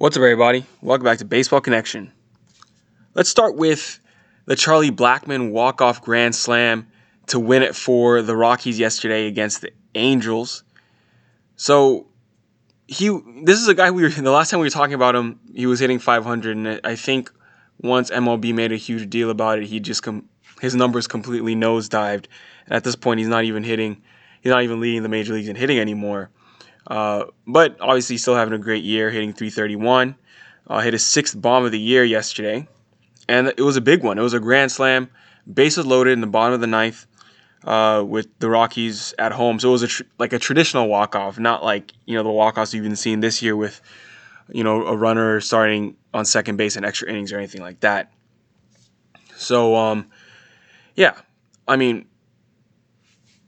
What's up, everybody? Welcome back to Baseball Connection. Let's start with the Charlie Blackmon walk-off grand slam to win it for the Rockies yesterday against the Angels. So he, this is a guy we were the last time we were talking about him. He was hitting 500, and I think once MLB made a huge deal about it, he just com- his numbers completely nosedived. And at this point, he's not even hitting, he's not even leading the major leagues in hitting anymore. Uh, but obviously, still having a great year, hitting 331. Uh, hit his sixth bomb of the year yesterday, and it was a big one. It was a grand slam, bases loaded in the bottom of the ninth, uh, with the Rockies at home. So it was a tr- like a traditional walk off, not like you know the walk offs you've been seeing this year with you know a runner starting on second base in extra innings or anything like that. So um, yeah, I mean,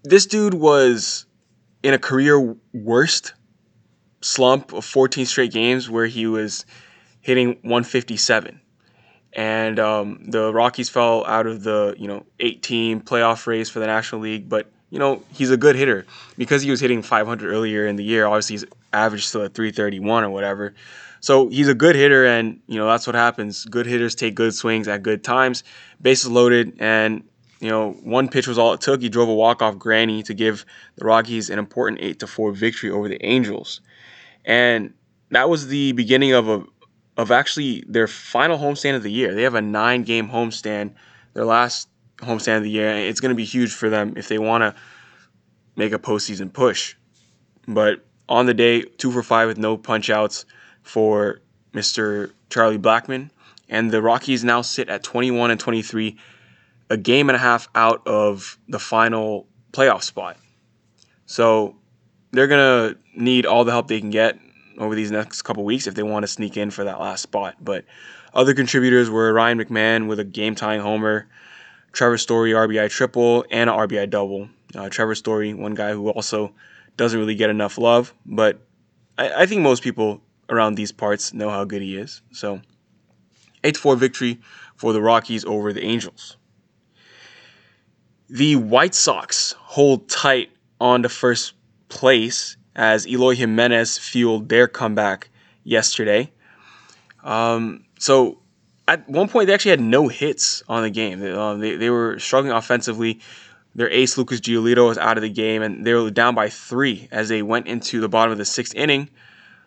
this dude was in a career worst slump of 14 straight games where he was hitting 157 and um, the Rockies fell out of the you know eight team playoff race for the National League. But you know he's a good hitter because he was hitting 500 earlier in the year. Obviously, he's average still at 331 or whatever. So he's a good hitter, and you know that's what happens. Good hitters take good swings at good times. Bases loaded, and you know one pitch was all it took. He drove a walk off granny to give the Rockies an important eight to four victory over the Angels, and that was the beginning of a of actually their final homestand of the year. They have a nine game homestand, their last homestand of the year. It's going to be huge for them if they want to make a postseason push. But on the day, two for five with no punch outs for Mr. Charlie Blackmon, And the Rockies now sit at 21 and 23, a game and a half out of the final playoff spot. So they're going to need all the help they can get over these next couple weeks if they want to sneak in for that last spot. But other contributors were Ryan McMahon with a game tying homer, Trevor Story RBI triple, and an RBI double. Uh, Trevor Story, one guy who also doesn't really get enough love, but I, I think most people around these parts know how good he is. So, 8 4 victory for the Rockies over the Angels. The White Sox hold tight on to first place as Eloy Jimenez fueled their comeback yesterday. Um, so at one point, they actually had no hits on the game. They, uh, they, they, were struggling offensively. Their ace, Lucas Giolito, was out of the game, and they were down by three as they went into the bottom of the sixth inning.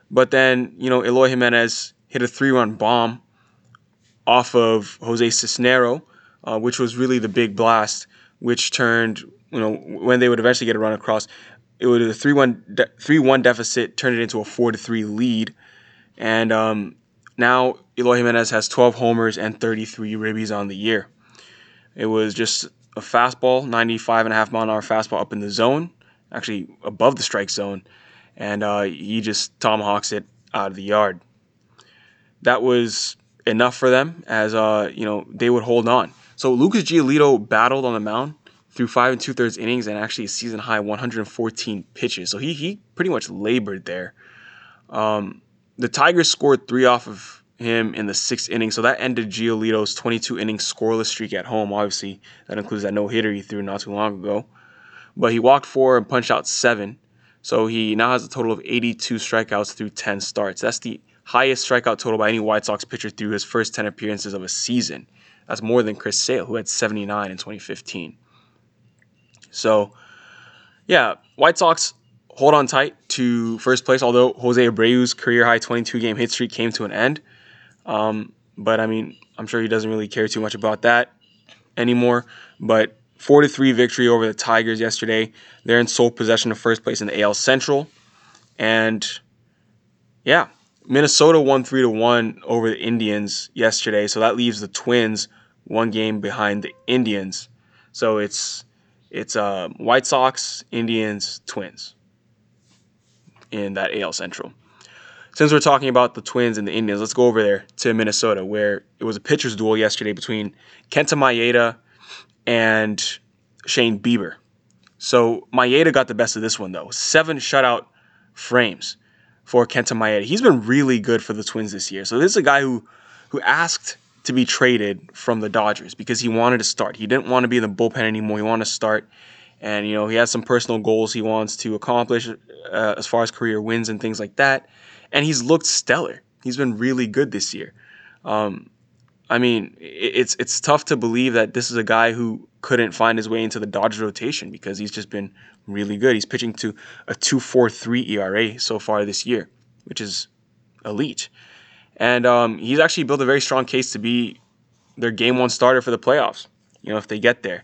But then, you know, Eloy Jimenez hit a three run bomb off of Jose Cisnero, uh, which was really the big blast, which turned, you know, when they would eventually get a run across, it was a 3-1 3-1 deficit turned it into a 4 to 3 lead and um, now Eloy Jimenez has 12 homers and 33 ribbies on the year. It was just a fastball, 95 and a half mile an hour fastball up in the zone, actually above the strike zone, and uh, he just tomahawks it out of the yard. That was enough for them as uh, you know they would hold on. So Lucas Giolito battled on the mound through five and two thirds innings and actually a season high 114 pitches. So he he pretty much labored there. Um, the Tigers scored three off of him in the sixth inning, so that ended Giolito's 22 inning scoreless streak at home. Obviously, that includes that no hitter he threw not too long ago. But he walked four and punched out seven, so he now has a total of 82 strikeouts through 10 starts. That's the highest strikeout total by any White Sox pitcher through his first 10 appearances of a season. That's more than Chris Sale, who had 79 in 2015. So, yeah, White Sox hold on tight to first place, although Jose Abreu's career high 22 game hit streak came to an end. Um, but I mean, I'm sure he doesn't really care too much about that anymore. But 4 to 3 victory over the Tigers yesterday. They're in sole possession of first place in the AL Central. And yeah, Minnesota won 3 to 1 over the Indians yesterday. So that leaves the Twins one game behind the Indians. So it's it's uh, White Sox, Indians, Twins in that AL Central. Since we're talking about the Twins and the Indians, let's go over there to Minnesota, where it was a pitcher's duel yesterday between Kenta Maeda and Shane Bieber. So Maeda got the best of this one, though. Seven shutout frames for Kenta Maeda. He's been really good for the Twins this year. So this is a guy who who asked to be traded from the Dodgers because he wanted to start. He didn't want to be in the bullpen anymore. He wanted to start. And, you know, he has some personal goals he wants to accomplish uh, as far as career wins and things like that. And he's looked stellar. He's been really good this year. Um, I mean, it's it's tough to believe that this is a guy who couldn't find his way into the Dodgers rotation because he's just been really good. He's pitching to a 2.43 ERA so far this year, which is elite. And um, he's actually built a very strong case to be their game one starter for the playoffs, you know, if they get there.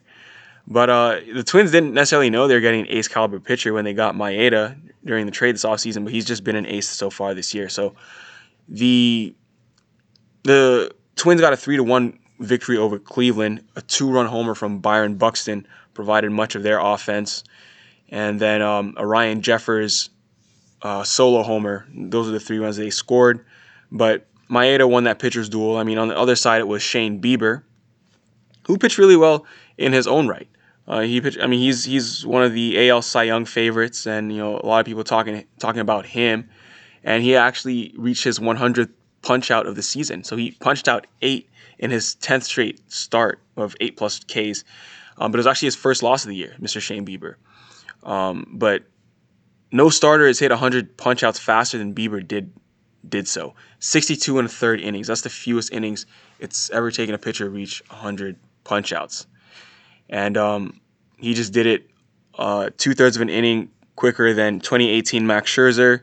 But uh, the Twins didn't necessarily know they were getting an ace caliber pitcher when they got Maeda during the trade this offseason, but he's just been an ace so far this year. So the the Twins got a three to one victory over Cleveland. A two run homer from Byron Buxton provided much of their offense, and then um, Ryan Jeffers uh, solo homer. Those are the three runs they scored. But Maeda won that pitcher's duel. I mean, on the other side, it was Shane Bieber, who pitched really well in his own right. Uh, he pitched. I mean, he's he's one of the AL Cy Young favorites, and you know a lot of people talking talking about him. And he actually reached his 100th punch out of the season. So he punched out eight in his 10th straight start of eight plus Ks. Um, but it was actually his first loss of the year, Mr. Shane Bieber. Um, but no starter has hit 100 punch outs faster than Bieber did did so. 62 and a third innings. That's the fewest innings it's ever taken a pitcher reach 100 punch outs. And um, he just did it uh, two thirds of an inning quicker than 2018 Max Scherzer.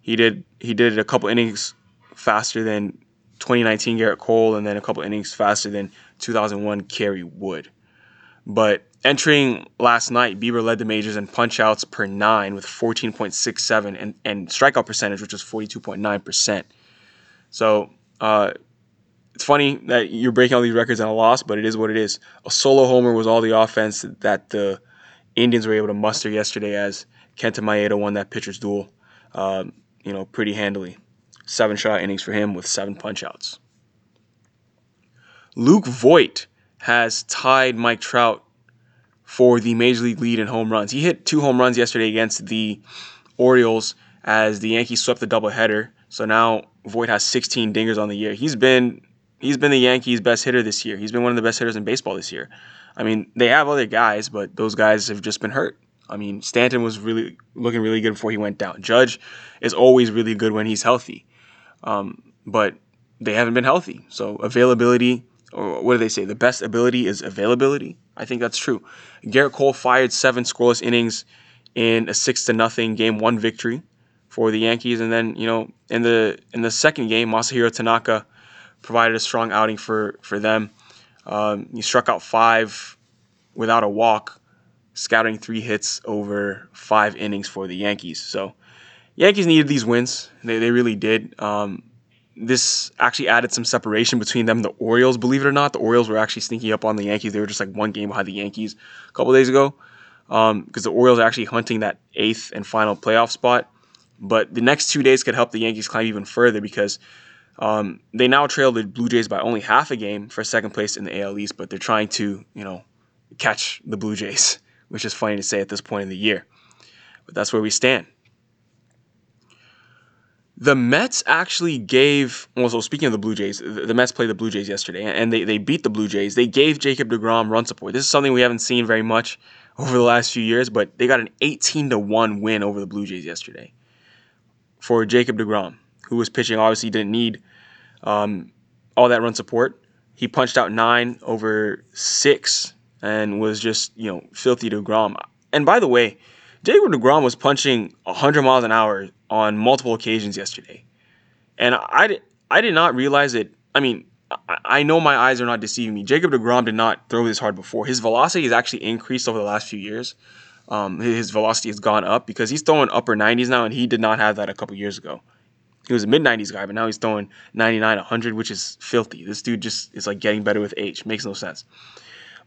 He did he did it a couple innings faster than 2019 Gerrit Cole, and then a couple innings faster than 2001 Kerry Wood. But entering last night, Bieber led the majors in punchouts per nine with 14.67 and, and strikeout percentage, which was 42.9%. So uh, it's funny that you're breaking all these records in a loss, but it is what it is. A solo homer was all the offense that the Indians were able to muster yesterday as Kenta Maeda won that pitcher's duel, um, you know, pretty handily. Seven shot innings for him with seven punchouts. Luke Voit has tied Mike Trout for the major league lead in home runs. He hit two home runs yesterday against the Orioles as the Yankees swept the doubleheader. So now Voit has 16 dingers on the year. He's been he's been the Yankees' best hitter this year. He's been one of the best hitters in baseball this year. I mean, they have other guys, but those guys have just been hurt. I mean, Stanton was really looking really good before he went down. Judge is always really good when he's healthy, um, but they haven't been healthy. So availability or what do they say? The best ability is availability. I think that's true. Gerrit Cole fired seven scoreless innings in a six to nothing game one victory for the Yankees, and then you know in the in the second game, Masahiro Tanaka provided a strong outing for for them. Um, he struck out five without a walk, scouting three hits over five innings for the Yankees. So Yankees needed these wins. They, they really did. Um, this actually added some separation between them and the Orioles. Believe it or not, the Orioles were actually sneaking up on the Yankees. They were just like one game behind the Yankees a couple days ago because um, the Orioles are actually hunting that eighth and final playoff spot. But the next two days could help the Yankees climb even further because um, they now trail the Blue Jays by only half a game for second place in the AL East. But they're trying to, you know, catch the Blue Jays, which is funny to say at this point in the year. But that's where we stand. The Mets actually gave, well, so speaking of the Blue Jays, the Mets played the Blue Jays yesterday and they, they beat the Blue Jays. They gave Jacob DeGrom run support. This is something we haven't seen very much over the last few years, but they got an 18 to 1 win over the Blue Jays yesterday for Jacob DeGrom, who was pitching, obviously didn't need um, all that run support. He punched out nine over six and was just, you know, filthy DeGrom. And by the way, Jacob DeGrom was punching 100 miles an hour on multiple occasions yesterday. And I, I did not realize it. I mean, I know my eyes are not deceiving me. Jacob DeGrom did not throw this hard before. His velocity has actually increased over the last few years. Um, his velocity has gone up because he's throwing upper 90s now, and he did not have that a couple years ago. He was a mid 90s guy, but now he's throwing 99, 100, which is filthy. This dude just is like getting better with age. Makes no sense.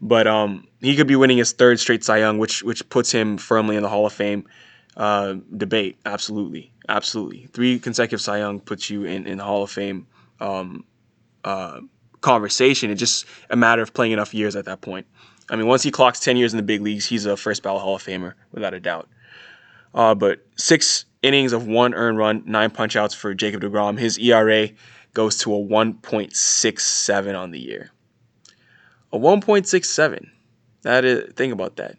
But um, he could be winning his third straight Cy Young, which which puts him firmly in the Hall of Fame uh, debate. Absolutely, absolutely. Three consecutive Cy Young puts you in in the Hall of Fame um, uh, conversation. It's just a matter of playing enough years at that point. I mean, once he clocks ten years in the big leagues, he's a first ballot Hall of Famer without a doubt. Uh, but six innings of one earned run, nine punchouts for Jacob DeGrom. His ERA goes to a 1.67 on the year. A 1.67. That is think about that.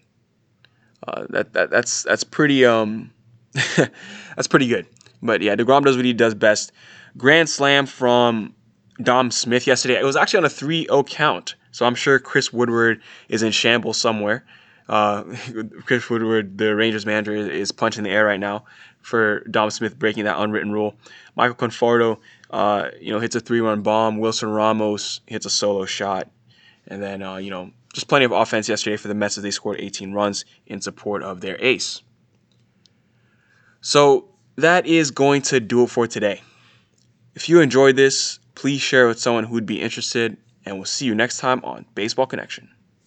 Uh, that, that that's that's pretty um that's pretty good. But yeah, Degrom does what he does best. grand slam from Dom Smith yesterday. It was actually on a 3-0 count, so I'm sure Chris Woodward is in shambles somewhere. Uh, Chris Woodward, the Rangers manager, is punching the air right now for Dom Smith breaking that unwritten rule. Michael Conforto, uh, you know, hits a three-run bomb. Wilson Ramos hits a solo shot, and then uh, you know, just plenty of offense yesterday for the Mets as they scored 18 runs in support of their ace. So that is going to do it for today. If you enjoyed this, please share with someone who would be interested, and we'll see you next time on Baseball Connection.